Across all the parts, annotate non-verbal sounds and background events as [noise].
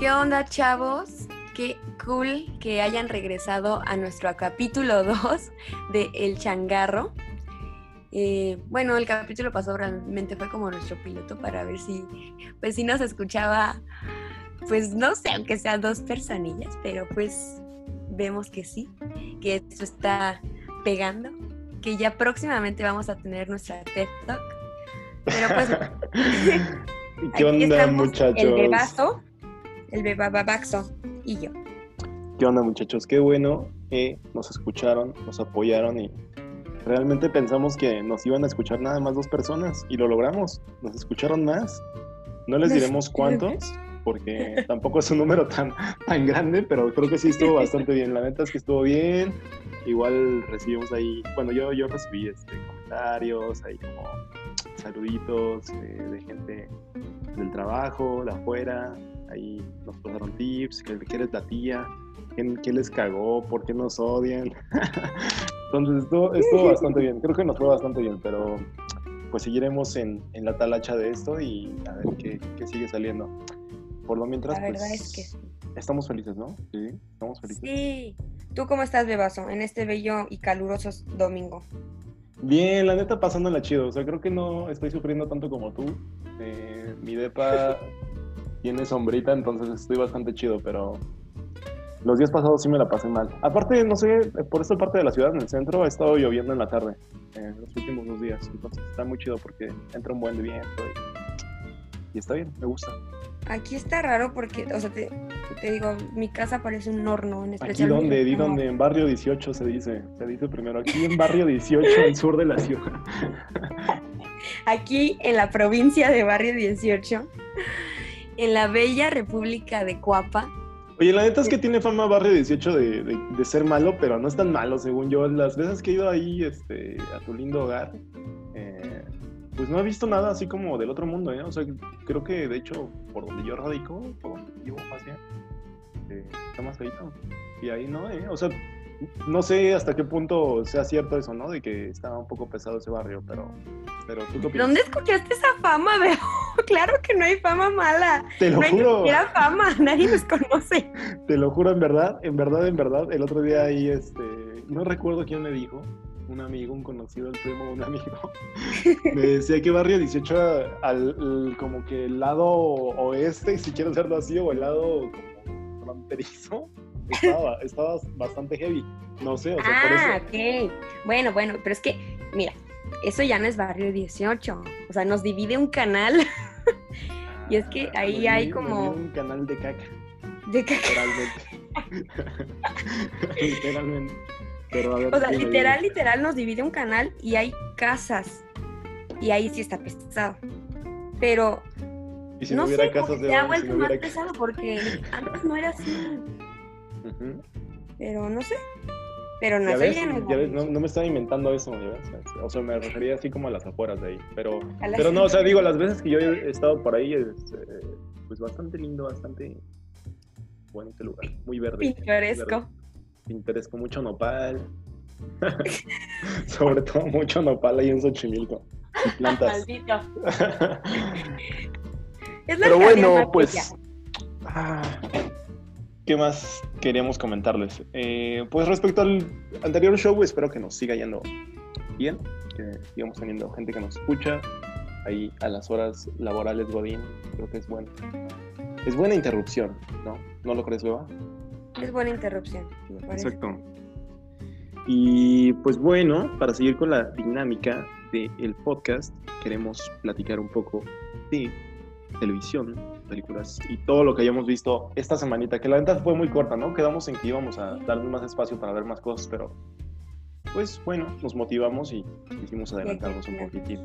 ¿Qué onda, chavos? Qué cool que hayan regresado a nuestro capítulo 2 de El Changarro. Eh, bueno, el capítulo pasado realmente fue como nuestro piloto para ver si, pues si nos escuchaba, pues no sé, aunque sean dos personillas, pero pues vemos que sí, que esto está pegando, que ya próximamente vamos a tener nuestra TED Talk. Pero pues... [laughs] ¿Qué onda, muchachos? El el bebabaxo y yo. ¿Qué onda, muchachos? Qué bueno que nos escucharon, nos apoyaron y realmente pensamos que nos iban a escuchar nada más dos personas y lo logramos. Nos escucharon más. No les diremos cuántos, porque [laughs] tampoco es un número tan, tan grande, pero creo que sí estuvo bastante bien. La neta es que estuvo bien. Igual recibimos ahí, bueno, yo, yo recibí este, comentarios, ahí como saluditos eh, de gente del trabajo, de afuera. Ahí nos pasaron tips, que, eres la tía, ¿Qué, les cagó, por qué nos odian. [laughs] Entonces estuvo, estuvo, bastante bien, creo que nos fue bastante bien, pero pues seguiremos en, en la talacha de esto y a ver qué, qué, sigue saliendo. Por lo mientras, la verdad pues, es que estamos felices, ¿no? Sí, estamos felices. Sí. ¿Tú cómo estás, Bebazo, en este bello y caluroso domingo? Bien, la neta pasándola chido. O sea, creo que no estoy sufriendo tanto como tú. Eh, mi depa tiene sombrita, entonces estoy bastante chido, pero los días pasados sí me la pasé mal. Aparte, no sé, por esta parte de la ciudad, en el centro, ha estado lloviendo en la tarde, en los últimos dos días. Entonces está muy chido porque entra un buen de viento y, y está bien, me gusta. Aquí está raro porque, o sea, te, te digo, mi casa parece un horno en especial. ¿Aquí dónde? Di dónde, en barrio 18 se dice, se dice primero. Aquí en barrio 18, al sur de la ciudad. [laughs] Aquí en la provincia de barrio 18, en la bella república de Cuapa. Oye, la neta es que tiene fama barrio 18 de, de, de ser malo, pero no es tan malo, según yo. Las veces que he ido ahí este, a tu lindo hogar, eh, pues no he visto nada así como del otro mundo, ¿eh? O sea, creo que de hecho, por donde yo radico, por donde vivo más bien, eh, está más feito. Y ahí no, ¿eh? O sea, no sé hasta qué punto sea cierto eso, ¿no? De que está un poco pesado ese barrio, pero, pero ¿tú qué opinas? ¿Dónde escuchaste esa fama, [laughs] Beo? Claro que no hay fama mala. Te lo no hay juro. siquiera fama, [laughs] nadie nos conoce. Te lo juro, en verdad, en verdad, en verdad. El otro día ahí, este, no recuerdo quién me dijo, un amigo, un conocido, el primo de un amigo, [laughs] me decía que barrio 18 al, al, como que el lado oeste, si quieres verlo así, o el lado como fronterizo, estaba, [laughs] estaba bastante heavy. No sé, o sea, ah, por eso. ok. Bueno, bueno, pero es que, mira, eso ya no es barrio 18. O sea, nos divide un canal. Y es que Ah, ahí hay como. un canal de caca, de caca. literalmente. [laughs] literalmente. Pero a ver, O sea, literal, literal nos divide un canal y hay casas. Y ahí sí está pesado. Pero Y si no no hubiera sé, casas de se ha si vuelto no más hubiera pesado porque antes no era así. Pero no sé. Pero no soy ves, ya ves, no, no me estaba inventando eso, O sea, me refería así como a las afueras de ahí. Pero, pero no, o sea, digo, las veces que yo he estado por ahí es eh, pues bastante lindo, bastante bonito lugar, muy verde. pintoresco. Pintoresco, mucho nopal. [laughs] Sobre todo mucho nopal ahí en Xochimilco. Y [laughs] plantas. Maldito. [laughs] Es la Pero bueno, pues. ah, ¿Qué más queríamos comentarles? Eh, pues respecto al anterior show, espero que nos siga yendo bien, que sigamos teniendo gente que nos escucha ahí a las horas laborales Godín. Creo que es bueno. Es buena interrupción, ¿no? ¿No lo crees, Beba? Es buena interrupción, me parece. Exacto. Y pues bueno, para seguir con la dinámica del podcast, queremos platicar un poco de televisión, películas y todo lo que hayamos visto esta semanita, que la venta fue muy corta, ¿no? Quedamos en que íbamos a darnos más espacio para ver más cosas, pero pues bueno, nos motivamos y quisimos adelantarnos un poquitín.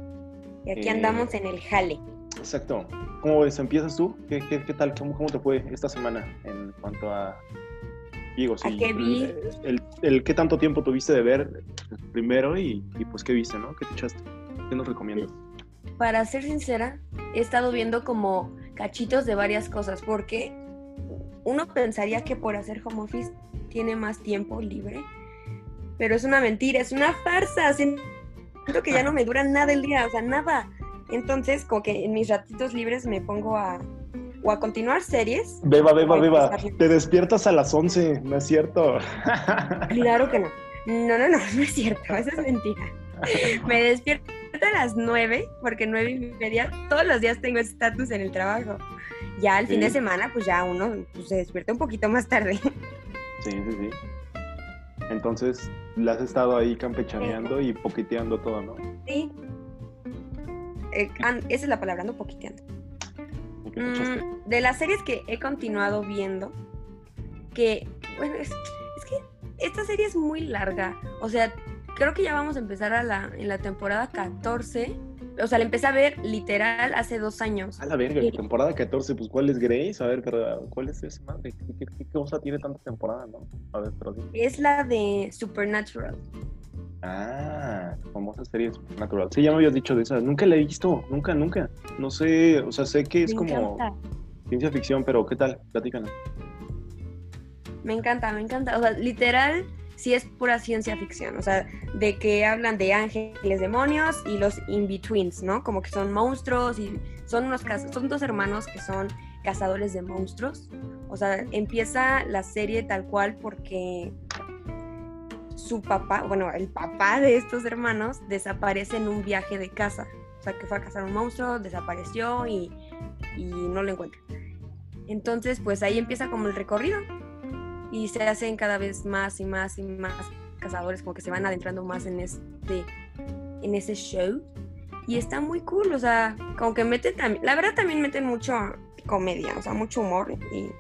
Y aquí Eh, andamos en el jale. Exacto. ¿Cómo ves? ¿Empiezas tú? ¿Qué, qué, qué tal? ¿Cómo, ¿Cómo te fue esta semana en cuanto a... Digo, sí, qué vi? El, el- el qué tanto tiempo tuviste de ver primero y, y, pues qué viste, ¿no? ¿Qué te echaste? ¿Qué nos recomiendas? Para ser sincera, he estado viendo como cachitos de varias cosas, porque uno pensaría que por hacer home office tiene más tiempo libre, pero es una mentira, es una farsa. Siento que ya no me dura nada el día, o sea, nada. Entonces, como que en mis ratitos libres me pongo a, o a continuar series. Beba, beba, beba. Te despiertas a las 11, no es cierto. Claro que no. No, no, no, [laughs] no es cierto, eso es mentira. [laughs] Me despierto a las nueve, porque nueve y media, todos los días tengo estatus en el trabajo. Ya al fin de Sí. semana, pues ya uno pues, se despierta un poquito más tarde. Sí, sí, sí. Entonces, le has estado ahí campechaneando y poquiteando todo, ¿no? Sí. Eh, esa es la palabra, no poquiteando. Mm, de las series que he continuado viendo, que, bueno, es, es que esta serie es muy larga. O sea, creo que ya vamos a empezar a la, en la temporada 14. O sea, la empecé a ver literal hace dos años. A la verga, Sí. temporada 14, pues ¿cuál es Grace? A ver, pero ¿cuál es esa madre? ¿Qué, qué, qué cosa tiene tanta temporada, no? A ver, pero dime. Es la de Supernatural. Ah, famosa serie Supernatural. Sí, ya me habías dicho de esa. Nunca la he visto, nunca, nunca. No sé, o sea, sé que es Me como encanta. ciencia ficción, pero ¿qué tal? Platícanos. Me encanta, me encanta. O sea, literal, sí es pura ciencia ficción. O sea, de que hablan de ángeles, demonios y los in-betweens, ¿no? Como que son monstruos y son unos son dos hermanos que son cazadores de monstruos. O sea, empieza la serie tal cual porque su papá, bueno, el papá de estos hermanos desaparece en un viaje de casa. O sea, que fue a cazar un monstruo, desapareció y, y no lo encuentra. Entonces, pues ahí empieza como el recorrido y se hacen cada vez más y más y más cazadores, como que se van adentrando más en este, en ese show. Y está muy cool, o sea, como que meten también, la verdad también meten mucho comedia, o sea, mucho humor y...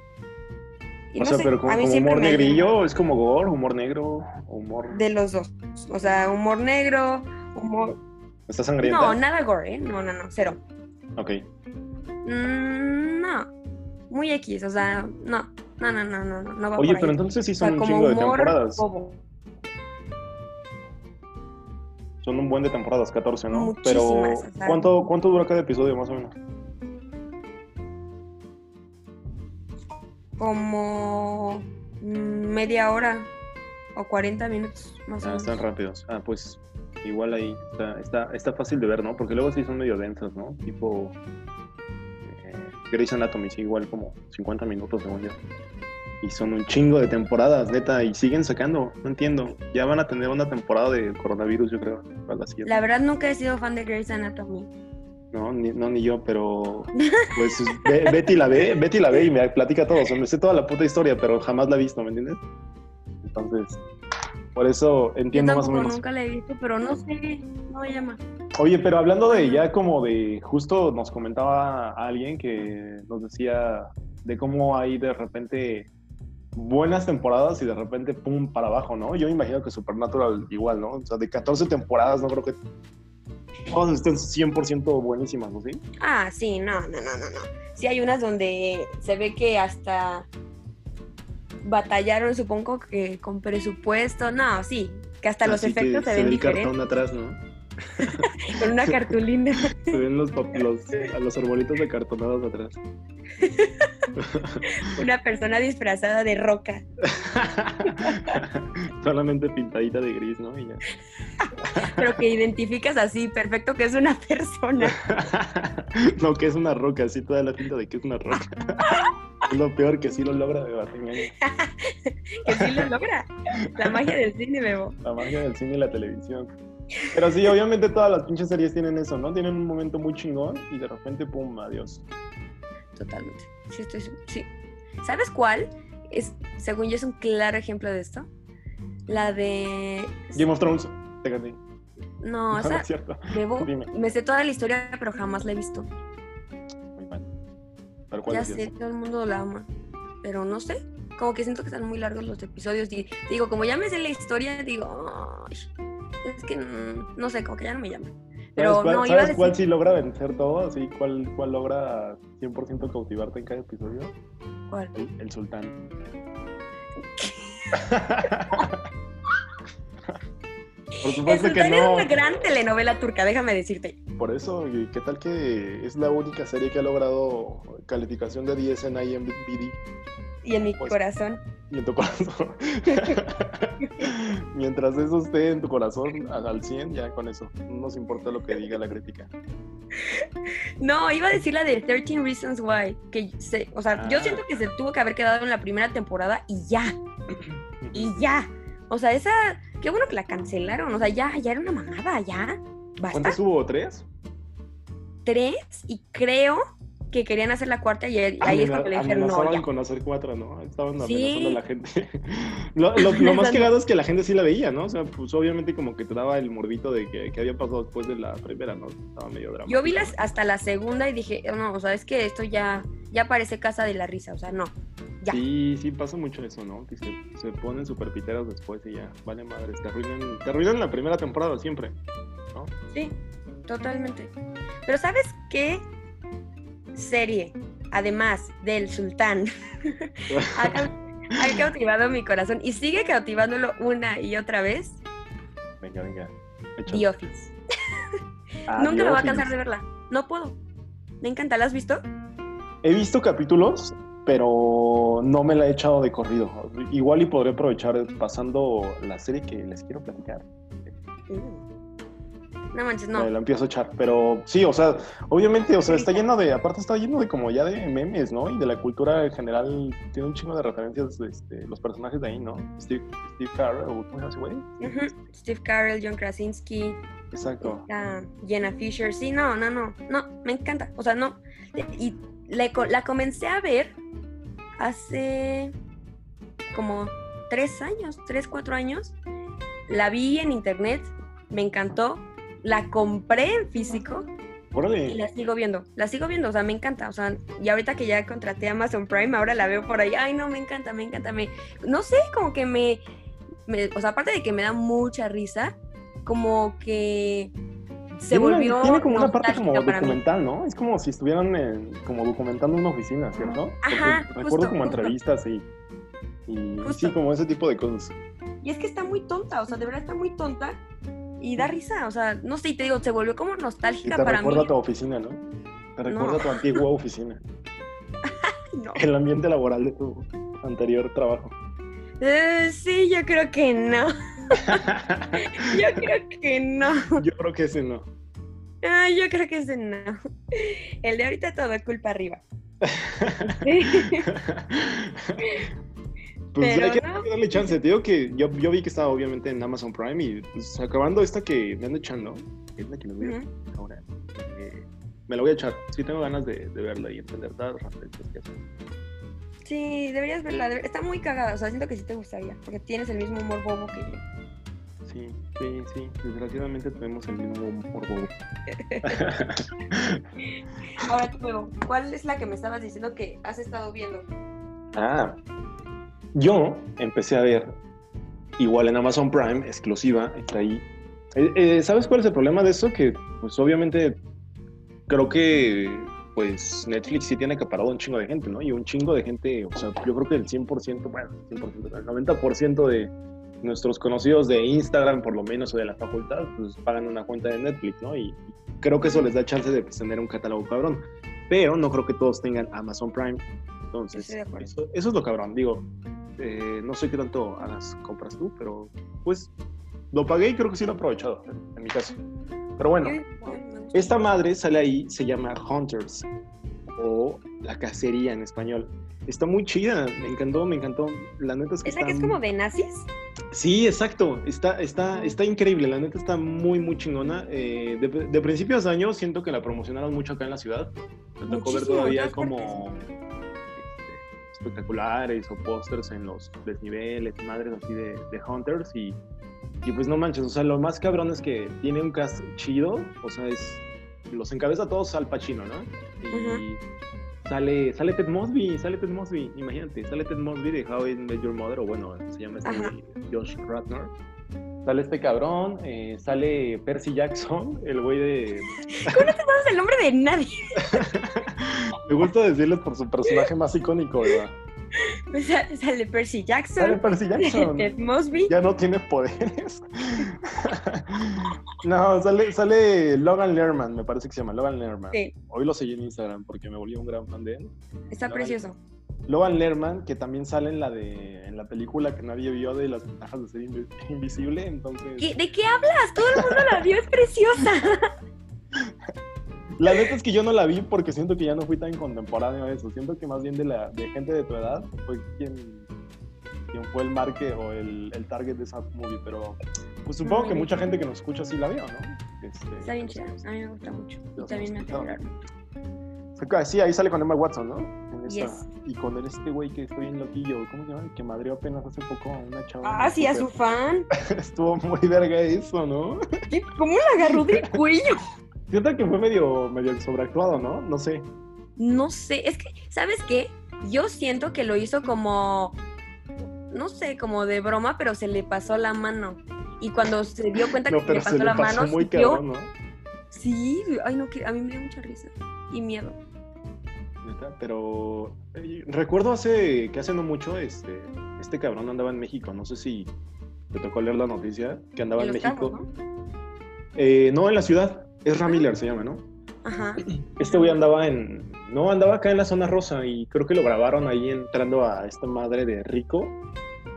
y o no sea, sé, pero como, como humor me negrillo, es como gore, humor negro, humor... De los dos, o sea, humor negro, humor... ¿Está sangrienta? No, nada gore, ¿eh? No, no, no, cero. Ok. Mm, no, muy X, o sea, no, no, no, no, no, no, va Oye, por pero ahí. entonces sí O sea, son un como chingo de humor temporadas. bobo. Son un buen de temporadas, 14, ¿no? Muchísimas, Pero, o sea. ¿cuánto, ¿cuánto dura cada episodio, más o menos? como media hora o 40 minutos más o Ah, menos. están rápidos. Ah, pues igual ahí está, está, está fácil de ver, ¿no? Porque luego sí son medio densas, ¿no? Tipo Grey's Anatomy, sí, igual como 50 minutos, según yo. Y son un chingo de temporadas, neta, y siguen sacando, no entiendo. Ya van a tener una temporada de coronavirus, yo creo, para la siguiente. La verdad nunca he sido fan de Grey's Anatomy. No, ni, no, ni yo, pero [laughs] pues Be- Betty la ve, Betty la ve y me platica todo. O sea, me sé toda la puta historia, pero jamás la he visto, ¿me entiendes? Entonces, por eso Yo entiendo más o menos. nunca la he visto, pero no sé, no me llama. Oye, pero hablando de ya como de, justo nos comentaba alguien que nos decía de cómo hay de repente buenas temporadas y de repente pum para abajo, ¿no? Yo me imagino que Supernatural igual, ¿no? O sea, de 14 temporadas no creo que todas estén 100% buenísimas, ¿no? ¿Sí? Ah, sí, no, no, no, no, no. Sí hay unas donde se ve que hasta batallaron, supongo que con presupuesto. No, sí, que hasta los Así que efectos se, ve ven el diferentes. cartón atrás, ¿no? [laughs] Con una [laughs] cartulina. Se ven los, los, a los arbolitos de cartonados atrás. [laughs] una persona disfrazada de roca. Solamente pintadita de gris, ¿no? Y ya. Pero que identificas así, perfecto, que es una persona. no, que es una roca, así toda la pinta de que es una roca. Es lo peor que sí lo logra de Bartimeo. [laughs] Que sí lo logra. La magia del cine, Bebo. La magia del cine y la televisión. Pero sí, obviamente todas las pinches series tienen eso, ¿no? Tienen un momento muy chingón y de repente, pum, adiós. Totalmente. Sí, estoy sí. ¿Sabes cuál? Es, según yo, es un claro ejemplo de esto. La de. Game of Thrones. No, [laughs] no es cierto. Bebo, Dime. me sé toda la historia, pero jamás la he visto. ¿Pero cuál Ya sé, todo el mundo la ama. Pero no sé. Como que siento que están muy largos los episodios. Y digo, como ya me sé la historia, digo, "Ay, es que mm, no sé, como que ya no me llama. Pero ¿Sabes cuál, no, iba a ¿sabes decir. cuál sí logra vencer todo? Así, ¿cuál, ¿Cuál logra 100% cautivarte en cada episodio? ¿Cuál? El, el sultán. [laughs] Por [laughs] supuesto que Sultán es no. una gran telenovela turca, déjame decirte. Por eso, ¿y ¿qué tal que es la única serie que ha logrado calificación de 10 en IMDb Y en mi Pues- corazón. y en tu corazón? [laughs] Mientras eso esté en tu corazón al al 100, ya con eso. No nos importa lo que diga la crítica. No, iba a decir la de 13 Reasons Why, que se, o sea, yo Ah. siento que se tuvo que haber quedado en la primera temporada y ya, y ya. O sea, esa, qué bueno que la cancelaron, o sea, ya, ya era una mamada, ya. Basta. ¿Cuántas hubo? ¿Tres? Tres y creo que querían hacer la cuarta y ahí ahí es cuando le dijeron no, ya. con hacer cuatro, ¿no? Estaban Sí. amenazando a la gente. [laughs] lo, lo- lo [laughs] más cagado es que la gente sí la veía, ¿no? O sea, pues obviamente como que te daba el morbito de que, que había pasado después de la primera, ¿no? Estaba medio dramático. Yo vi las hasta la segunda y dije, "Oh, no, o sea, es que esto ya, ya parece casa de la risa, o sea, no. ya. Sí, sí, pasa mucho eso, ¿no? Que se, se ponen super piteros después y ya, vale madres, te arruinan, te arruinan la primera temporada siempre, ¿no? Sí, totalmente. Pero ¿sabes qué serie, además del sultán, [laughs] ha, cau- ha cautivado mi corazón y sigue cautivándolo una y otra vez? Venga, venga. Échale. The Office. [laughs] Ah, Nunca The me voy a cansar de verla. No puedo. Me encanta. ¿La has visto? He visto capítulos, pero no me la he echado de corrido. Igual y podré aprovechar pasando la serie que les quiero platicar. No manches, no. la empiezo a echar, pero sí, o sea, obviamente, o sea, está lleno de, aparte está lleno de como ya de memes, ¿no? Y de la cultura en general, tiene un chingo de referencias, este, los personajes de ahí, ¿no? Steve, Steve Carell, ¿cómo se llama ese güey? Steve Carell, John Krasinski, Exacto. está Jenna Fisher. Sí, no, no, no. No, me encanta. O sea, no. Y la comencé a ver hace como tres años, tres, cuatro años. La vi en internet, me encantó. La compré en físico y la sigo viendo. La sigo viendo, o sea, me encanta. O sea, y ahorita que ya contraté Amazon Prime, ahora la veo por ahí. Ay, no, me encanta, me encanta. Me, no sé, como que me, me- O sea, aparte de que me da mucha risa, como que se Tiene una- volvió. Tiene como una parte como mí. documental, ¿no? Es como si estuvieran en- como documentando una oficina, ¿cierto? Porque Ajá, Recuerdo justo, como justo. entrevistas y, y sí, como ese tipo de cosas. Y es que está muy tonta, o sea, de verdad está muy tonta y da risa, o sea, no sé, y te digo, se volvió como nostálgica te para mí. recuerda a tu oficina, ¿no? Te recuerda No. tu antigua [laughs] oficina. No. El ambiente laboral de tu anterior trabajo. Eh, sí, yo creo que no. [laughs] Yo creo que no. Yo creo que ese no. Ah, yo creo que ese no. El de ahorita todo culpa arriba. [laughs] Pues Pero hay que, no. hay que darle chance. Te digo que yo, yo vi que estaba obviamente en Amazon Prime y pues, acabando esta que me ando echando, es la que me voy a Ujú. ahora, eh, me la voy a echar. Sí tengo ganas de, de verla y entender todas las que. Sí, deberías verla. Está muy cagada, o sea, siento que sí te gustaría, porque tienes el mismo humor bobo que yo. Sí, sí, sí. Desgraciadamente tenemos el mismo humor bobo. [laughs] Ahora tú, ¿cuál es la que me estabas diciendo que has estado viendo? Ah, yo empecé a ver, igual en Amazon Prime, exclusiva, está ahí. Eh, eh, ¿Sabes cuál es el problema de eso? Que, pues obviamente, creo que, pues Netflix sí tiene acaparado un chingo de gente, ¿no? Y un chingo de gente, o sea, yo creo que el 100%, bueno, 100%, el 90% de nuestros conocidos de Instagram, por lo menos, o de la facultad, pues pagan una cuenta de Netflix, ¿no? Y creo que eso les da chance de pues, tener un catálogo cabrón. Pero no creo que todos tengan Amazon Prime. Entonces, acuerdo. eso, eso es lo cabrón. Digo, eh, no sé qué tanto hagas compras tú, pero pues lo pagué y creo que sí lo he aprovechado, en, en mi caso. Pero bueno, esta madre sale ahí, se llama Hunters o La Cacería en español. Está muy chida, me encantó, me encantó. La neta es que ¿Esa está que es como de nazis? Sí, exacto. Está, está, está increíble. La neta está muy, muy chingona. Eh, de, de principios de año siento que la promocionaron mucho acá en la ciudad. Me tocó ver todavía como este, espectaculares o pósters en los desniveles, madres así de, de Hunters. Y, y pues no manches, o sea, lo más cabrón es que tiene un cast chido. O sea, es los encabeza todos Al Pacino, ¿no? Y sale, sale Ted Mosby, sale Ted Mosby, imagínate, sale Ted Mosby de How I Met Your Mother, o bueno, se llama este Ajá. Josh Ratner. Sale este cabrón, eh, sale Percy Jackson, el güey de... ¿Cómo no te sabes el nombre de nadie? [laughs] Me gusta decirles por su personaje más icónico, ¿verdad? Pues [laughs] sa- sale Percy Sale Jackson, Percy Jackson. [laughs] Ted Mosby. Ya no tiene poderes. [laughs] no, sale, sale Logan Lerman, me parece que se llama Logan Lerman. Sí, Hoy lo seguí en Instagram porque me volví un gran fan de él. está Logan- precioso. Logan Lerman, que también sale en la de en la película que nadie vio de las ventajas de ser invi- invisible, entonces ¿Qué- ¿De qué hablas? Todo el mundo la vio, es preciosa. La neta es que yo no la vi porque siento que ya no fui tan contemporáneo a eso. Siento que más bien de, la, de gente de tu edad fue quien, quien fue el marque o el, el target de esa movie. Pero pues supongo No, que mucha gente que nos escucha sí la vio, ¿no? Este, Está bien chida. A mí me gusta mucho. Y también me hace llorar. escuchado. Sí, ahí sale con Emma Watson, ¿no? En esta- Yes. Y con este güey que estoy en loquillo, ¿cómo se llama? Que madrió apenas hace poco a una chava. Ah, sí, a su fan. [laughs] Estuvo muy verga eso, ¿no? ¿Qué? ¿Cómo la agarró del [laughs] cuello? Siento que fue medio, medio sobreactuado, ¿no? No sé. No sé, es que, ¿sabes qué? Yo siento que lo hizo como, no sé, como de broma, pero se le pasó la mano. Y cuando se dio cuenta No, que pero le pasó se le la pasó mano, muy sintió- cabrón, ¿no? Sí, ay no, que a mí me dio mucha risa y miedo. Pero eh, recuerdo hace que hace no mucho este este cabrón andaba en México, no sé si te tocó leer la noticia que andaba en, México. Eh, no, en la ciudad. Es Miller se llama, ¿no? Ajá. Este güey andaba en no, andaba acá en la zona rosa y creo que lo grabaron ahí entrando a esta madre de Rico.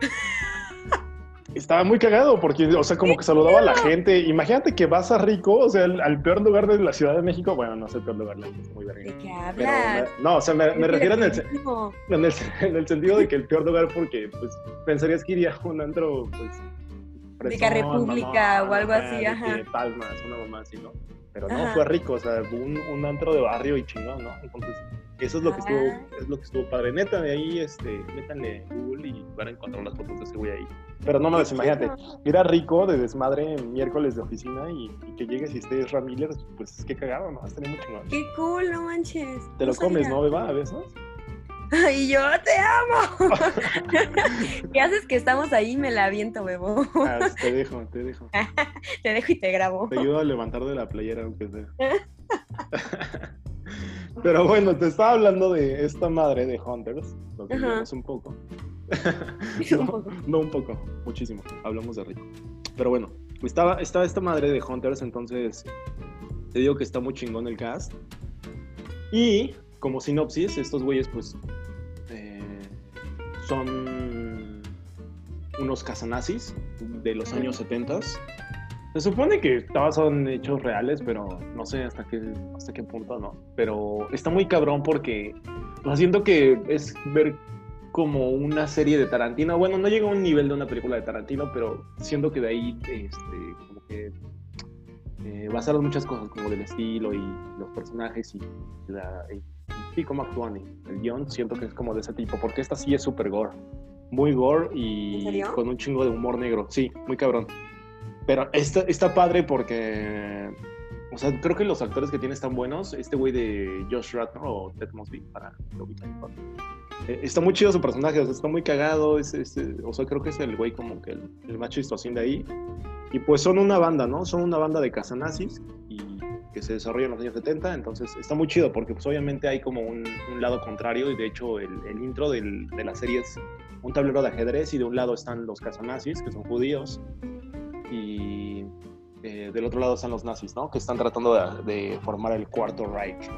[laughs] Estaba muy cagado porque, o sea, como que saludaba a la gente. Imagínate que vas a Rico, o sea, al, al peor lugar de la Ciudad de México. Bueno, no es el peor lugar, la gente es muy verga. ¿De qué hablas? no, o sea, me, me refiero en el, en el, en el sentido de que el peor lugar porque pues pensarías que iría a un antro pues De que República o algo así, ajá. Palmas, una mamá así, ¿no? Pero no, Ajá. fue rico, o sea, un, un antro de barrio y chingón, ¿no? Entonces, eso es lo que estuvo, es lo que estuvo padre. Neta, de ahí, este, métanle Google y van a encontrar las fotos de ese güey ahí. Pero no mames, imagínate, era rico de desmadre en miércoles de oficina y, y que llegues y estés Ramírez, pues qué cagado, ¿no? Estaría muy chingón. Qué cool, no manches. Te lo No comes, sabía. ¿no, beba? A veces. [laughs] Y yo te amo. [laughs] ¿Qué haces que estamos ahí? Me la aviento, bebo. Ah, [laughs] te dejo, te dejo. Te dejo y te grabo. Te ayudo a levantar de la playera, aunque sea. Pero bueno, te estaba hablando de esta madre de Hunters, lo que vimos un poco. Un no, poco. no un poco, muchísimo. Hablamos de rico. Pero bueno, estaba, estaba esta madre de Hunters, entonces te digo que está muy chingón el cast. Y como sinopsis, estos güeyes pues eh, son unos casanazis de los años 70. Se supone que basado en hechos reales, pero no sé hasta qué, hasta qué punto, ¿no? Pero está muy cabrón porque sea, siento que es ver como una serie de Tarantino. Bueno, no llega a un nivel de una película de Tarantino, pero siento que de ahí este, como que eh, basaron muchas cosas como del estilo y los personajes y, la, y sí, cómo actúan. El guion siento que es como de ese tipo, porque esta sí es súper gore. Muy gore y con un chingo de humor negro. Sí, muy cabrón. Pero está, está padre porque, o sea, creo que los actores que tiene están buenos. Este güey de Josh Ratner o Ted Mosby, para lo eh, está muy chido su personaje, o sea, está muy cagado. Es, es, o sea, creo que es el güey como que el, el chistosín de ahí. Y pues son una banda, ¿no? Son una banda de casanazis y que se desarrolla en los años 70. Entonces está muy chido porque, pues, obviamente hay como un, un lado contrario. Y de hecho, el, el intro del- de la serie es un tablero de ajedrez. Y de un lado están los casanazis, que son judíos. Y eh, del otro lado están los nazis, ¿no? Que están tratando de, de formar el cuarto Reich.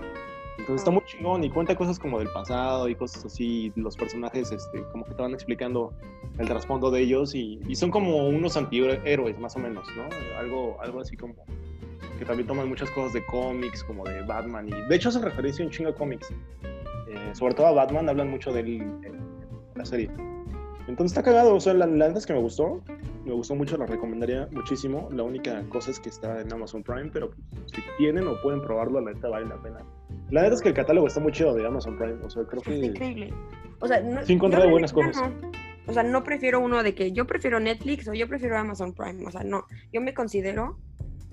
Entonces está muy chingón y cuenta cosas como del pasado y cosas así. Los personajes, este, como que te van explicando el trasfondo de ellos y, y son como unos antihéroes, más o menos, ¿no? Algo, algo así como que también toman muchas cosas de cómics, como de Batman. Y de hecho, hace referencia un chingo a cómics. Eh, sobre todo a Batman, hablan mucho de la serie. Entonces está cagado, o sea, la, la es que me gustó. Me gustó mucho, la recomendaría muchísimo. La única cosa es que está en Amazon Prime, pero si tienen o pueden probarlo, la neta vale la pena. La neta es que el catálogo está muy chido de Amazon Prime, o sea, creo que... increíble. O sea, no, Sí he encontrado yo buenas cosas. O sea, no prefiero uno de que yo prefiero Netflix o yo prefiero Amazon Prime. O sea, no. Yo me considero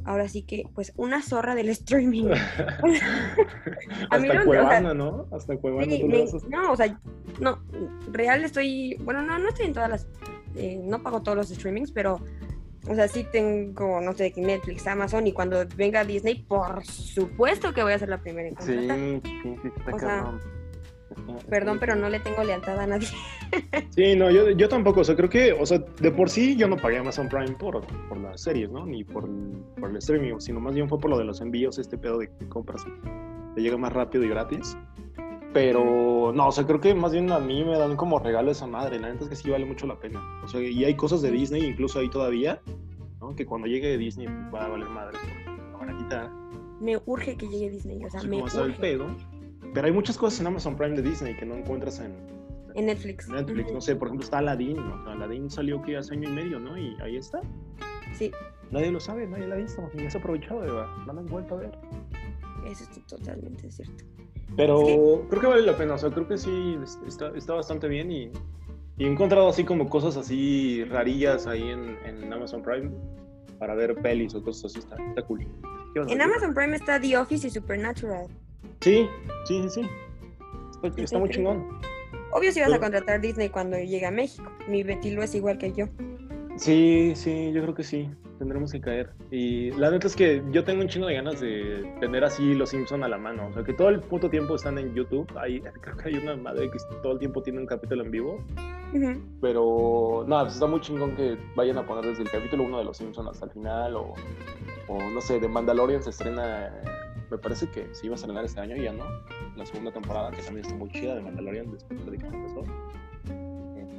ahora sí que, pues, una zorra del streaming. [laughs] [laughs] A mí Hasta no- o Cuevana, sea, ¿no? Hasta Cuevana Sí, me- no, o sea, no, real estoy, bueno, no, no estoy en todas las, eh, no pago todos los streamings, pero, o sea, sí tengo, no sé, Netflix, Amazon, y cuando venga Disney, por supuesto que voy a ser la primera en contratar. sí, sí, está O sea, Perdón, pero no le tengo lealtad a nadie. [laughs] Sí, no, yo, yo tampoco, o sea, creo que, o sea, de por sí yo no pagué Amazon Prime por, por las series, ¿no? Ni por, el- por el streaming, sino más bien fue por lo de los envíos, este pedo de que compras te llega más rápido y gratis. Pero, no, o sea, creo que más bien a mí me dan como regalo esa madre, la neta es que sí vale mucho la pena. O sea, y hay cosas de Disney, incluso ahí todavía, ¿no? Que cuando llegue Disney va a valer madre, porque la van a quitar. me urge que llegue Disney, o sea, me urge. el pedo. Pero hay muchas cosas en Amazon Prime de Disney que no encuentras en, en Netflix. Netflix, no sé, por ejemplo, está Aladdin. Aladdin salió que hace año y medio, ¿no? Y ahí está. Sí. Nadie lo sabe, nadie la ha visto, ni se ha aprovechado, verdad. No la han vuelto a ver. Eso es totalmente cierto. Pero creo que vale la pena, o sea, creo que sí está, está bastante bien y, y, he encontrado así como cosas así rarillas ahí en, en, Amazon Prime para ver pelis o cosas así, está, está cool. En Amazon Prime está The Office y Supernatural. Sí, sí, sí, sí. Está, está muy chingón. Obvio si vas a contratar Disney cuando llegue a México. Mi Betty lo es igual que yo. Sí, sí, yo creo que sí. Tendremos que caer. Y la neta es que yo tengo un chingo de ganas de tener así los Simpson a la mano. O sea, que todo el puto tiempo están en YouTube. Ahí, [laughs] creo que hay una madre que todo el tiempo tiene un capítulo en vivo. Pero nada, pues está muy chingón que vayan a poner desde el capítulo 1 de los Simpsons hasta el final. O, o no sé, de Mandalorian se estrena me parece que se iba a estrenar este año ya, ¿no? La segunda temporada, que también está muy chida de Mandalorian, después de que empezó.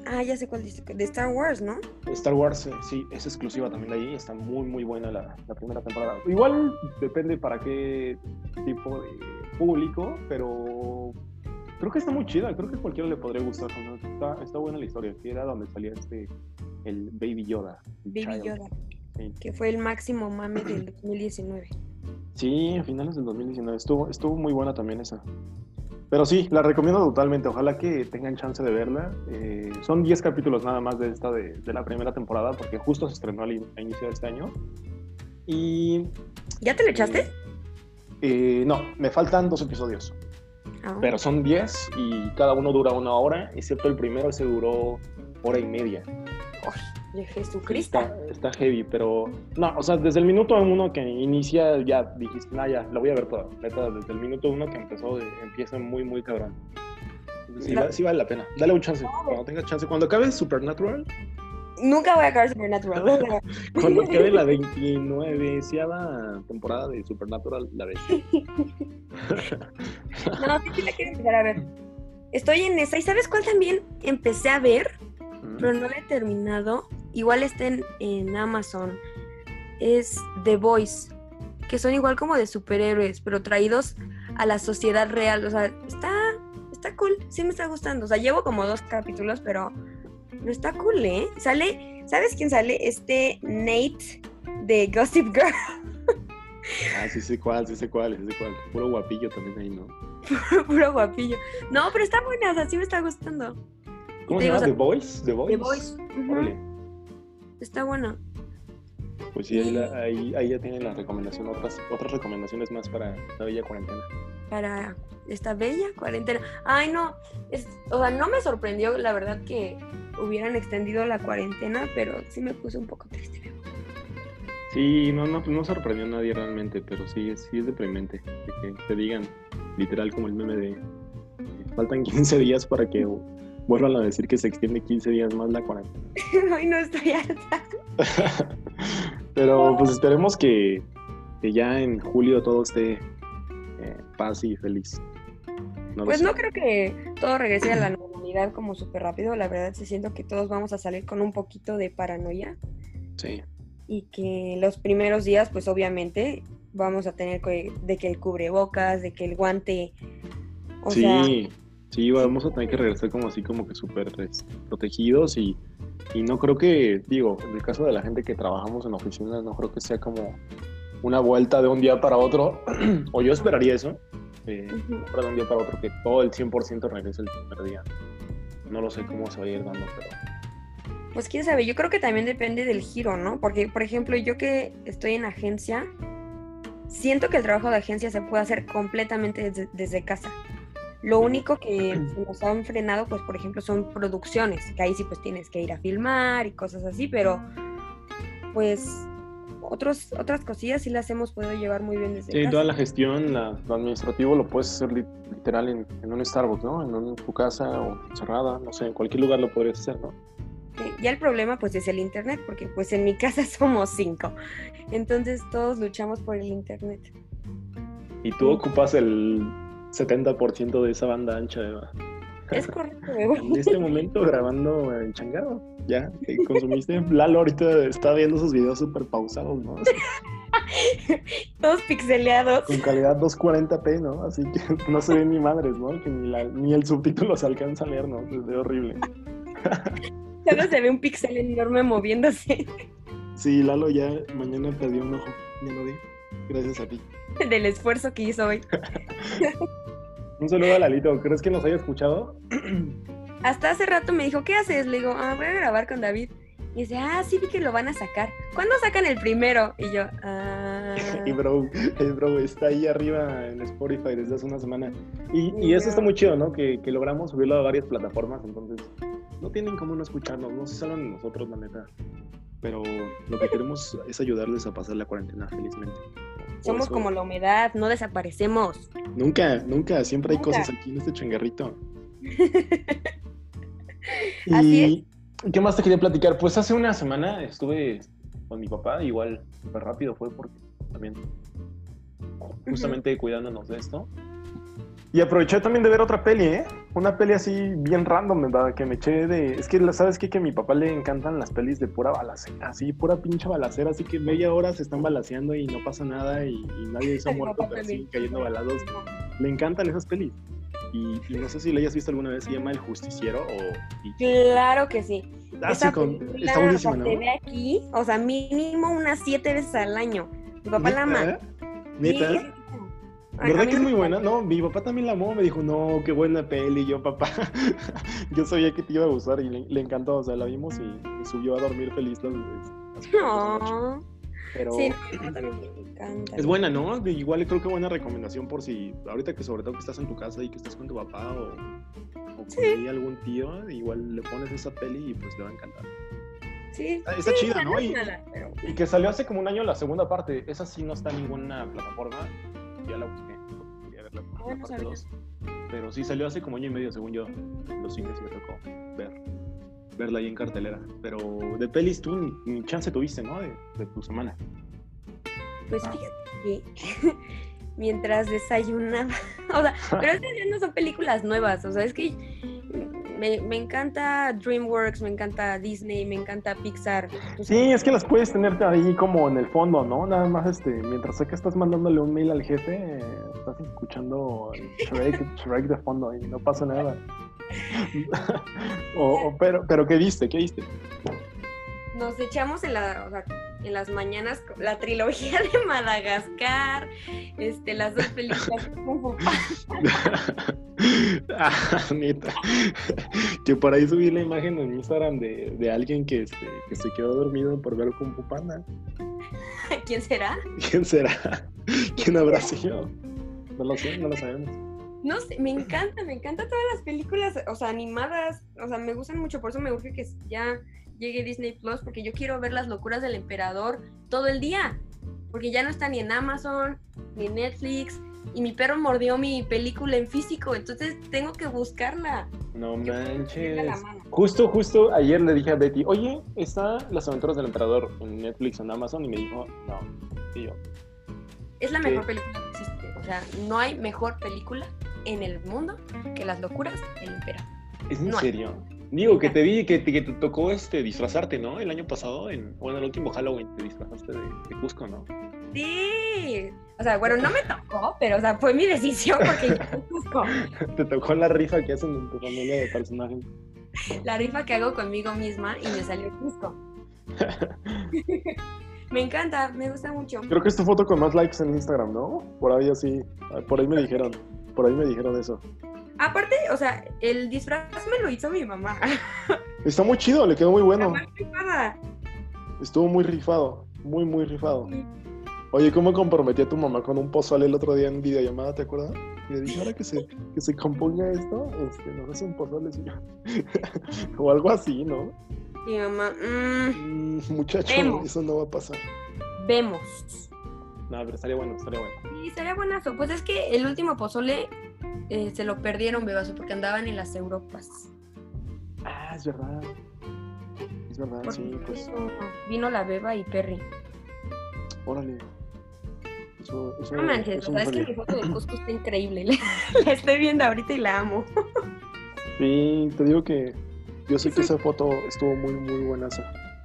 Ah, ya sé cuál dice, de Star Wars, ¿no? Star Wars, eh, sí, es exclusiva también de ahí, está muy, muy buena la, la, primera temporada. Igual depende para qué tipo de público, pero creo que está muy chida, creo que cualquiera le podría gustar. Está, está buena la historia, que era donde salía este, el Baby Yoda. Baby Yoda, que fue el máximo mame del 2019. Sí, a finales del 2019. Estuvo, estuvo muy buena también esa. Pero sí, la recomiendo totalmente. Ojalá que tengan chance de verla. Eh, son 10 capítulos nada más de esta de, la primera temporada, porque justo se estrenó al inicio de este año. Y. ¿Ya te lo echaste? Eh, no, me faltan dos episodios. Ah. Pero son 10 y cada uno dura una hora, excepto el primero, ese duró hora y media. Jesucristo. Está, heavy, pero no, o sea, desde el minuto uno que inicia, ya dijiste, nah, ya, lo voy a ver todo. desde el minuto uno que empezó, empieza muy, muy cabrón. sí, vale la pena. Dale un chance. Cuando tengas chance. Cuando acabe Supernatural. Nunca voy a acabar Supernatural. [laughs] [laughs] Cuando acabe la 29 temporada de Supernatural, la ves. [laughs] no, sí, sí la quiero empezar a ver. Estoy en esa. ¿Y sabes cuál también empecé a ver? Pero no la he terminado igual estén en Amazon, es The Voice, que son igual como de superhéroes, pero traídos a la sociedad real. O sea, está, está cool, sí me está gustando. O sea, llevo como dos capítulos, pero no está cool, ¿eh? Sale, ¿sabes quién sale? Este Nate de Gossip Girl. Ah, sí sé cuál, sí sé cuál, sí sé cuál. Puro guapillo también ahí, ¿no? [laughs] Puro, guapillo. No, pero está buena, o sea, sí me está gustando. ¿Cómo se llama? ¿The Voice? ¿The Voice? The Voice. Está bueno. Pues sí, ahí, ahí, ya tienen la recomendación, otras, otras recomendaciones más para esta bella cuarentena. Para esta bella cuarentena. Ay, no, o sea, no me sorprendió, la verdad, que hubieran extendido la cuarentena, pero sí me puse un poco triste. Sí, no, no, no sorprendió a nadie realmente, pero sí, sí es deprimente que te digan, literal, como el meme de faltan 15 días para que vuelvan a decir que se extiende 15 días más la cuarentena. [laughs] Ay, no estoy harta. [laughs] Pero pues esperemos que, ya en julio todo esté eh, paz y feliz. pues no creo que todo regrese a la normalidad como súper rápido. La verdad, se siento que todos vamos a salir con un poquito de paranoia. Sí. Y que los primeros días, pues obviamente, vamos a tener que, de que el cubrebocas, de que el guante. O sí. Sí, vamos a tener que regresar como así como que súper protegidos y, no creo que, digo, en el caso de la gente que trabajamos en oficinas, no creo que sea como una vuelta de un día para otro, [clears throat] o yo esperaría eso, eh, de un día para otro, que todo el 100% regrese el primer día. No lo sé cómo se va a ir dando, pero... Pues quién sabe, yo creo que también depende del giro, ¿no? Porque, por ejemplo, yo que estoy en agencia, siento que el trabajo de agencia se puede hacer completamente desde casa. Lo único que nos han frenado, pues por ejemplo, son producciones, que ahí sí pues tienes que ir a filmar y cosas así, pero pues otros, otras cosillas sí las hemos podido llevar muy bien desde Sí, toda la gestión, lo administrativo lo puedes hacer literal en, un Starbucks, ¿no? En tu casa o cerrada, no sé, en cualquier lugar lo podrías hacer, ¿no? ya el problema pues es el internet, porque pues en mi casa [laughs] somos cinco, entonces todos luchamos por el internet. ¿Y tú ocupas el 70% de esa banda ancha, Eva. Es correcto, [laughs] En este momento grabando en Changado, ya, consumiste. Lalo ahorita está viendo sus videos súper pausados, ¿no? [laughs] Todos pixeleados. Con calidad 240p, ¿no? Así que no se ven ni madres, ¿no? Que ni, la- ni el subtítulo se alcanza a leer, ¿no? Se ve horrible. [laughs] Solo se ve un pixel enorme moviéndose Sí, Lalo ya mañana perdió un ojo. Ya lo vi. Gracias a ti. del esfuerzo que hizo hoy. Un saludo a Lalito. ¿Crees que nos haya escuchado? [clears throat] Hasta hace rato me dijo, ¿qué haces? Le digo, ah, voy a grabar con David. Y dice, ah, sí vi que lo van a sacar. ¿Cuándo sacan el primero? Y yo, ah. [laughs] Y bro, el bro está ahí arriba en Spotify desde hace una semana. Y, y eso está muy chido, ¿no? Que, que logramos subirlo a varias plataformas, entonces no tienen cómo no escucharnos, no se salvan de nosotros, la neta. Pero lo que queremos es ayudarles a pasar la cuarentena felizmente. Somos eso- como la humedad, no desaparecemos. Nunca, nunca, siempre hay Nunca. cosas aquí en este changarrito. [laughs] Así ¿Y qué más te quería platicar? Pues hace una semana estuve con mi papá, igual súper rápido fue porque también justamente cuidándonos de esto. Y aproveché también de ver otra peli, ¿eh? Una peli así bien random, ¿verdad? Que me eché de... Es que, ¿sabes qué? Que a mi papá le encantan las pelis de pura balacera, así, pura pinche balacera, así que media hora se están balaceando y no pasa nada y, y nadie Mi [laughs] muerto, pero también. sí cayendo balazos. Le encantan esas pelis. Y, y no sé si la hayas visto alguna vez, se llama El Justiciero o... Claro que sí. Ah, Esa sí, con- película, está buenísima, ¿no? se ve aquí, o sea, mínimo unas siete veces al año. Mi papá la ama. ¿Neta? ¿Verdad mí que es muy buena? No, mi papá también la amó, me dijo, no, qué buena peli, Y yo, papá, [laughs] yo sabía que te iba a gustar y le, le encantó, o sea, la vimos y, y subió a dormir feliz las. Pero Sí, no, a mí también me encanta. es buena, ¿no? Igual creo que buena recomendación por si, ahorita que sobre todo que estás en tu casa y que estás con tu papá o, o con Sí. algún tío, igual le pones esa peli y pues le va a encantar. Sí, Está- está sí, chida, ¿no? Y- pero- Y que salió hace como un año la segunda parte, esa sí no está en ninguna plataforma, ya la busqué, quería ver la, Ah, la no parte sabía. 2. Pero sí salió hace como año y medio, según yo. Los cines me tocó ver. Verla ahí en cartelera. Pero de pelis tú ni, ni chance tuviste, ¿no? De, de tu semana. Pues fíjate que [laughs] mientras desayunaba, [laughs] o sea, pero estas ya no son películas nuevas, o sea, es que me, me encanta DreamWorks, me encanta Disney, me encanta Pixar. Sí, es que las puedes tener ahí como en el fondo, ¿no? Nada más, este, mientras sé que estás mandándole un mail al jefe, eh, estás escuchando Shrek, [laughs] Shrek de fondo y no pasa nada. [laughs] o, o- [laughs] pero, pero, ¿qué viste? ¿Qué viste? Nos echamos en, la, o sea, en las mañanas la trilogía de [laughs] Madagascar, este, las dos películas [laughs] ah, neta. que por ahí subí la imagen en Instagram de, de alguien que, este, que se quedó dormido por ver Panda. [laughs] ¿Quién será? ¿Quién será? ¿Quién habrá sido? No lo sé, no lo sabemos. No sé, me encanta, me encantan todas las películas, o sea, animadas, o sea, me gustan mucho, por eso me urge que ya llegue Disney Plus, porque yo quiero ver las locuras del emperador todo el día, porque ya no está ni en Amazon, ni en Netflix, y mi perro mordió mi película en físico, entonces tengo que buscarla. No manches. Justo, justo ayer le dije a Betty, oye, ¿está Las aventuras del emperador en Netflix o en Amazon? Y me dijo, no. Y yo, Es la ¿Qué? mejor película que existe, o sea, no hay mejor película en el mundo que las locuras del emperador. ¿es en No. serio? Digo, que te vi, que te, que te tocó este disfrazarte, ¿no? El año pasado, en, bueno, el último Halloween, te disfrazaste de, de Cusco, ¿no? Sí, o sea, bueno, no me tocó, pero o sea, fue mi decisión porque yo soy Cusco. [laughs] te tocó la rifa que hacen en tu familia de personajes. la rifa que hago conmigo misma y me salió Cusco. [laughs] me encanta, me gusta mucho. Creo que es tu foto con más likes en Instagram, ¿no? Por ahí así, por ahí me dijeron, por ahí me dijeron eso. Aparte, o sea, el disfraz me lo hizo mi mamá. Está muy chido, le quedó muy bueno. Estuvo muy rifado, muy, muy rifado. Oye, ¿cómo comprometí a tu mamá con un pozole el otro día en videollamada, te acuerdas? Y le dije, ahora que se, que se componga esto, este, nos hace un pozole [laughs] o algo así, ¿no? Mi mamá, mm, Mm, muchacho, Vemos. eso no va a pasar. vemos. No, pero estaría bueno, estaría bueno. Sí, estaría buenazo. Pues es que el último pozole eh, se lo perdieron, bebazo, porque andaban en las Europas. Ah, es verdad. Es verdad, Porque sí, pues, vino- la beba y Perry. órale. Eso, eso, No manches, eso o no sea, es que mi foto de Cusco está increíble. [laughs] La estoy viendo ahorita y la amo. Sí, te digo que yo sé que esa foto estuvo muy, muy buena.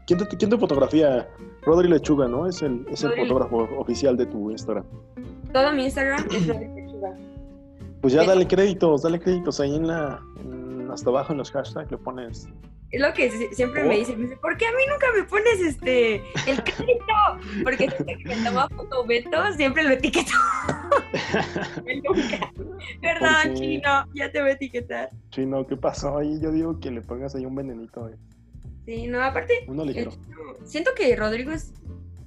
¿Quién te, quién te fotografía? Rodri Lechuga, ¿no? Es el, es el Rodri- fotógrafo oficial de tu Instagram. Todo mi Instagram es Rodri Lechuga. Pues ya dale créditos, dale créditos ahí en la, en- hasta abajo en los hashtags le pones. Es lo que si- siempre Oh. me dicen, me dicen, ¿por qué a mí nunca me pones este el crédito? Porque siempre que me toma foto Beto, siempre lo etiqueto. [laughs] Nunca. Perdón, Porque- chino, ya te voy a etiquetar. Chino, ¿qué pasó ahí? Yo digo que le pongas ahí un venenito, eh. Sí, no, aparte, uno el ligero. chino- siento que Rodrigo es,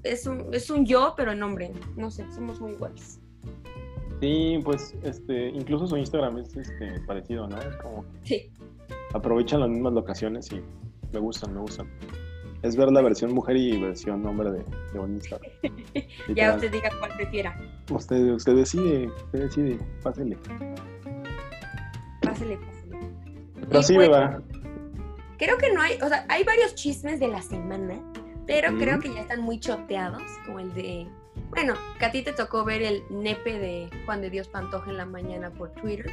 es, un, es un yo, pero en hombre. No sé, somos muy iguales. Sí, pues este, incluso su Instagram es este, parecido, ¿no? Es como Sí. aprovechan las mismas locaciones y me gustan, me gustan. Es ver la versión mujer y versión hombre de, de un Instagram. [laughs] Ya usted diga cuál prefiera. Usted, usted decide, usted decide, pásele. Pásele, pásele. Pero Y sí, pues, Beba. Creo que no hay, o sea, hay varios chismes de la semana, pero creo que ya están muy choteados, como el de, bueno, que a ti te tocó ver el nepe de Juan de Dios Pantoja en la mañana por Twitter.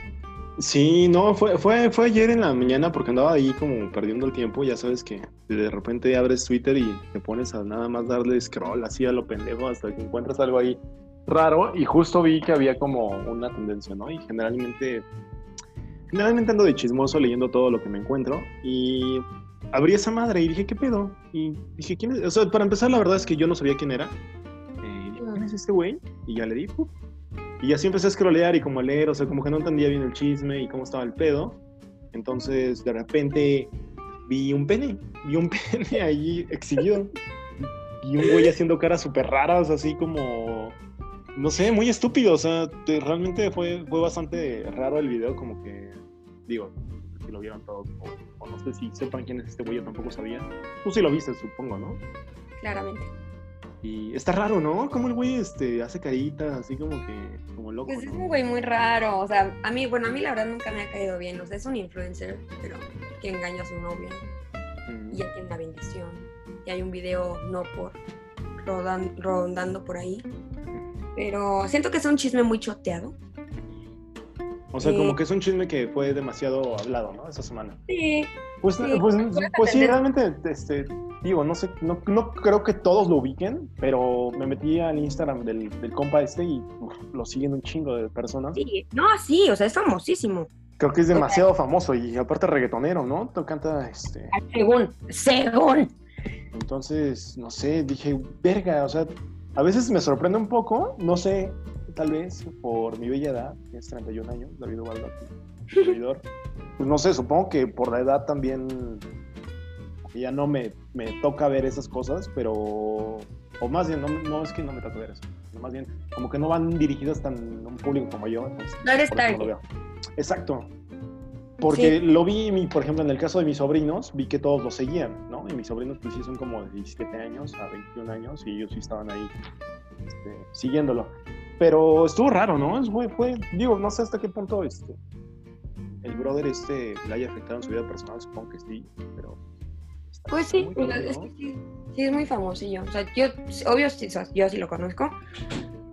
Sí, no, fue, fue, fue ayer en la mañana porque andaba ahí como perdiendo el tiempo. Ya sabes que de repente abres Twitter y te pones a nada más darle scroll así a lo pendejo hasta que encuentras algo ahí raro. Y justo vi que había como una tendencia, ¿no? Y generalmente, generalmente ando de chismoso leyendo todo lo que me encuentro. Y abrí esa madre y dije, ¿qué pedo? Y dije, ¿quién es? O sea, para empezar, la verdad es que yo no sabía quién era. Es este güey? Y ya le di, ¡puf! Y así empecé a scrollear y como a leer, o sea, como que no entendía bien el chisme y cómo estaba el pedo. Entonces, de repente, vi un pene, vi un [laughs] pene ahí exhibido. Y un güey haciendo caras súper raras, así como, no sé, muy estúpido. O sea, te- realmente fue, fue bastante raro el video, como que, digo, si lo vieron todos, o, o no sé si sepan quién es este güey, yo tampoco sabía. Tú sí lo viste, supongo, ¿no? Claramente. Y está raro, ¿no? Como el güey este, hace caritas, así como que, como loco, Pues es ¿no? un güey muy raro, o sea, a mí, bueno, a mí la verdad nunca me ha caído bien, o sea, es un influencer, pero que engaña a su novia Mm. y ya tiene una bendición. Y hay un video no por rodan- rondando por ahí, pero siento que es un chisme muy choteado. O sea, Eh, como que es un chisme que fue demasiado hablado, ¿no? Esa semana. Sí, Pues, Sí, pues, pues, pues sí, realmente, este, digo, no sé, no, no creo que todos lo ubiquen, pero me metí al Instagram del, del compa este y uf, lo siguen un chingo de personas. sí, no, sí, o sea, es famosísimo. Creo que es demasiado famoso y aparte reggaetonero, ¿no? Te canta, este, Según, según. entonces, no sé, dije, verga, o sea, a veces me sorprende un poco, no sé, tal vez por mi bella edad, que es 31 años, David Ubaldo, servidor, [laughs] pues no sé, supongo que por la edad también ya no me, me toca ver esas cosas, pero, o más bien, no, no es que no me toca ver eso, más bien, como que no van dirigidas tan a un público como yo, entonces, No eres no target. veo. Exacto. Porque lo vi, mi, por ejemplo, en el caso de mis sobrinos, vi que todos lo seguían, ¿no? Y mis sobrinos, pues sí, son como de 17 años a 21 años y ellos sí estaban ahí este, siguiéndolo. Pero estuvo raro, ¿no? Fue, fue, digo, no sé hasta qué punto este, el brother este le haya afectado en su vida personal, supongo que sí, pero... Pues sí, muy es ¿no? que sí, sí es muy famosillo. O sea, yo, obvio, sí, o sea, yo sí lo conozco,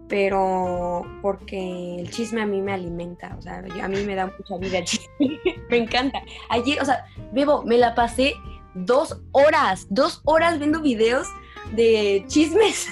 pero porque el chisme a mí me alimenta. O sea, yo- a mí me da mucha vida el chisme. [laughs] me encanta. Ayer, o sea, Bebo, me la pasé dos horas, dos horas viendo videos de chismes.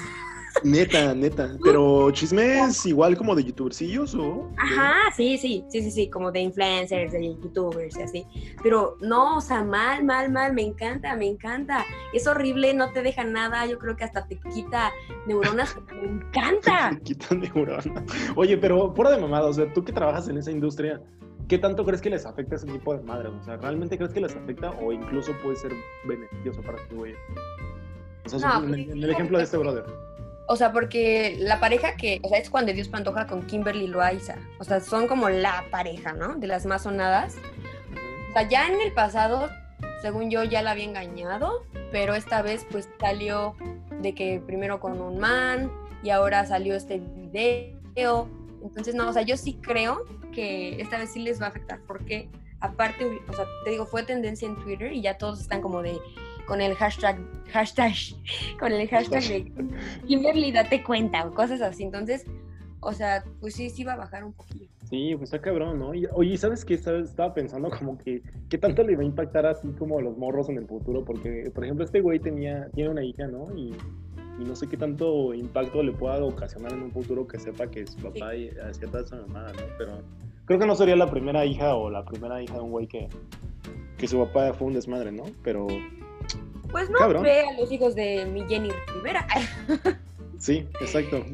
Neta, neta. Pero chismes igual como de youtubercillos o... Ajá, sí, sí, sí, sí, sí, como de influencers, de youtubers y así. Pero no, o sea, mal, mal, mal, me encanta, me encanta. Es horrible, no te deja nada, yo creo que hasta te quita neuronas, me encanta. [laughs] Te quitan neurona. Oye, pero fuera de mamada, o sea, tú que trabajas en esa industria, ¿qué tanto crees que les afecta ese tipo de madres? O sea, ¿realmente crees que les afecta o incluso puede ser beneficioso para ti, güey? O sea, No, en, pues, en el ejemplo de este brother. O sea, porque la pareja que, o sea, es Juan de Dios Pantoja con Kimberly Loaiza. O sea, son como la pareja, ¿no? De las más sonadas. O sea, ya en el pasado, según yo, ya la había engañado, pero esta vez pues salió de que primero con un man y ahora salió este video. Entonces, no, o sea, yo sí creo que esta vez sí les va a afectar porque aparte, o sea, te digo, fue tendencia en Twitter y ya todos están como de con el hashtag, hashtag, con el hashtag de Kimberly, date cuenta o cosas así. Entonces, o sea, pues sí, sí iba a bajar un poquillo. Sí, pues está cabrón, ¿no? Y, oye, ¿sabes qué? ¿Sabes? Estaba pensando como que, ¿qué tanto le va a impactar así como a los morros en el futuro? Porque, por ejemplo, este güey tenía, tiene una hija, ¿no? Y, y no sé qué tanto impacto le pueda ocasionar en un futuro que sepa que su papá y- hacía toda esa mamada, ¿no? Pero creo que no sería la primera hija o la primera hija de un güey que, que su papá fue un desmadre, ¿no? Pero Pues no Cabrón. ve a los hijos de mi Jenny Rivera. [laughs] sí, exacto.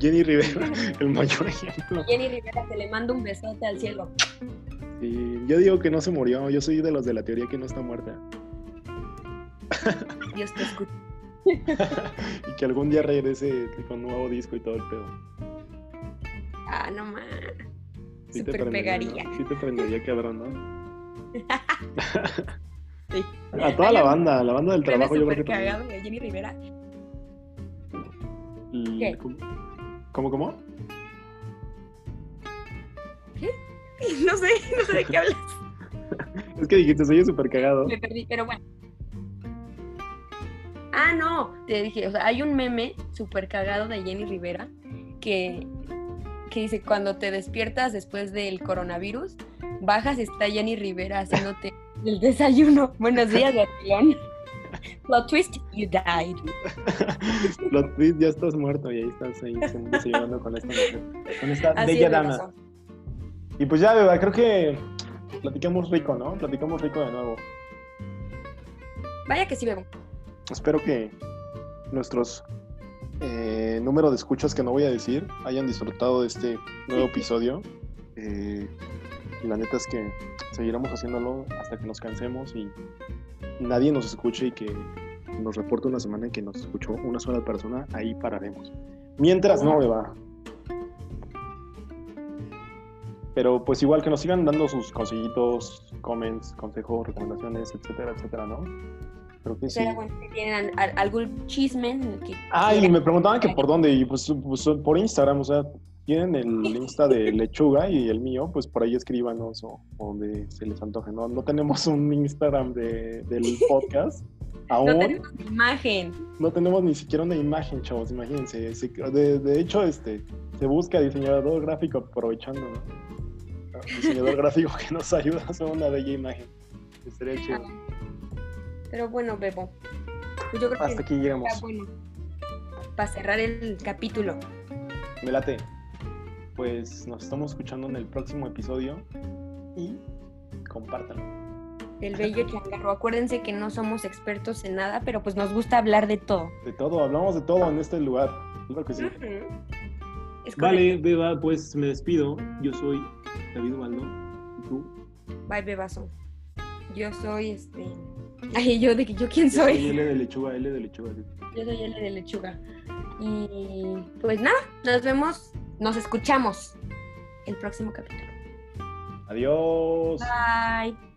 Jenny Rivera, [laughs] el mayor ejemplo. Jenny Rivera se le manda un besote al cielo. Y yo digo que no se murió, yo soy de los de la teoría que no está muerta. [laughs] Dios te escucha. y que algún día regrese con un nuevo disco y todo el pedo. Ah, no más. Sí te prendería, pegaría. ¿no? Sí te prendería, cabrón, ¿no? Sí. A toda la un banda, la banda del trabajo yo creo que cagado de Jenny Rivera. Y- ¿Qué? ¿Cómo, cómo? cómo? [laughs] No sé, no sé de qué hablas. [laughs] Es que dijiste, soy súper cagado. Me perdí, pero bueno. Ah, no, te dije, o sea, hay un meme súper cagado de Jenny Rivera que, que dice, cuando te despiertas después del coronavirus, bajas y está Jenny Rivera haciéndote el desayuno. [laughs] Buenos días, Gatilón. Plot twist, you died. [laughs] Los tweets ya estás muerto y ahí estás ahí desayunando con esta mujer, con esta Así bella es, dama. Y pues ya, beba, creo que platicamos rico, ¿no? Platicamos rico de nuevo. Vaya que sí, bebo. Espero que nuestros eh, número de escuchas que no voy a decir hayan disfrutado de este nuevo episodio. Eh, la neta es que seguiremos haciéndolo hasta que nos cansemos y nadie nos escuche y que nos reporte una semana en que nos escuchó una sola persona, ahí pararemos. Mientras no, Eva. Pero pues igual que nos sigan dando sus consejitos, comments, consejos, recomendaciones, etcétera, etcétera, ¿no? Creo que sí. Bueno tienen al- algún chisme que Ah, y me preguntaban que por dónde, y pues, pues, por Instagram, o sea, tienen el Insta de Lechuga y el mío, pues por ahí escríbanos o, o donde se les antoje, ¿no? No tenemos un Instagram de, del [laughs] podcast aún, No tenemos imagen. no tenemos ni siquiera una imagen, chavos, imagínense. Se- de, de hecho, este, se busca diseñador gráfico aprovechando, ¿no? Diseñador [laughs] gráfico que nos ayuda a hacer una bella imagen. Estaría chido. Pero bueno, Bebo. Pues yo creo Hasta que aquí llegamos. bueno. Para cerrar el capítulo. Me late. Pues nos estamos escuchando en el próximo episodio y compártanlo. del bello changarro. Acuérdense que no somos expertos en nada, pero pues nos gusta hablar de todo. De todo, hablamos de todo en este lugar. Claro que sí. Es Vale. Beba, pues me despido. Yo soy David Ubaldo. ¿Y tú? Bye, bebazo. Yo soy este. Ay, yo de que yo quién Yo soy soy. L de lechuga, L de lechuga. Yo soy L de lechuga. Y pues nada, nos vemos, nos escuchamos el próximo capítulo. Adiós. Bye.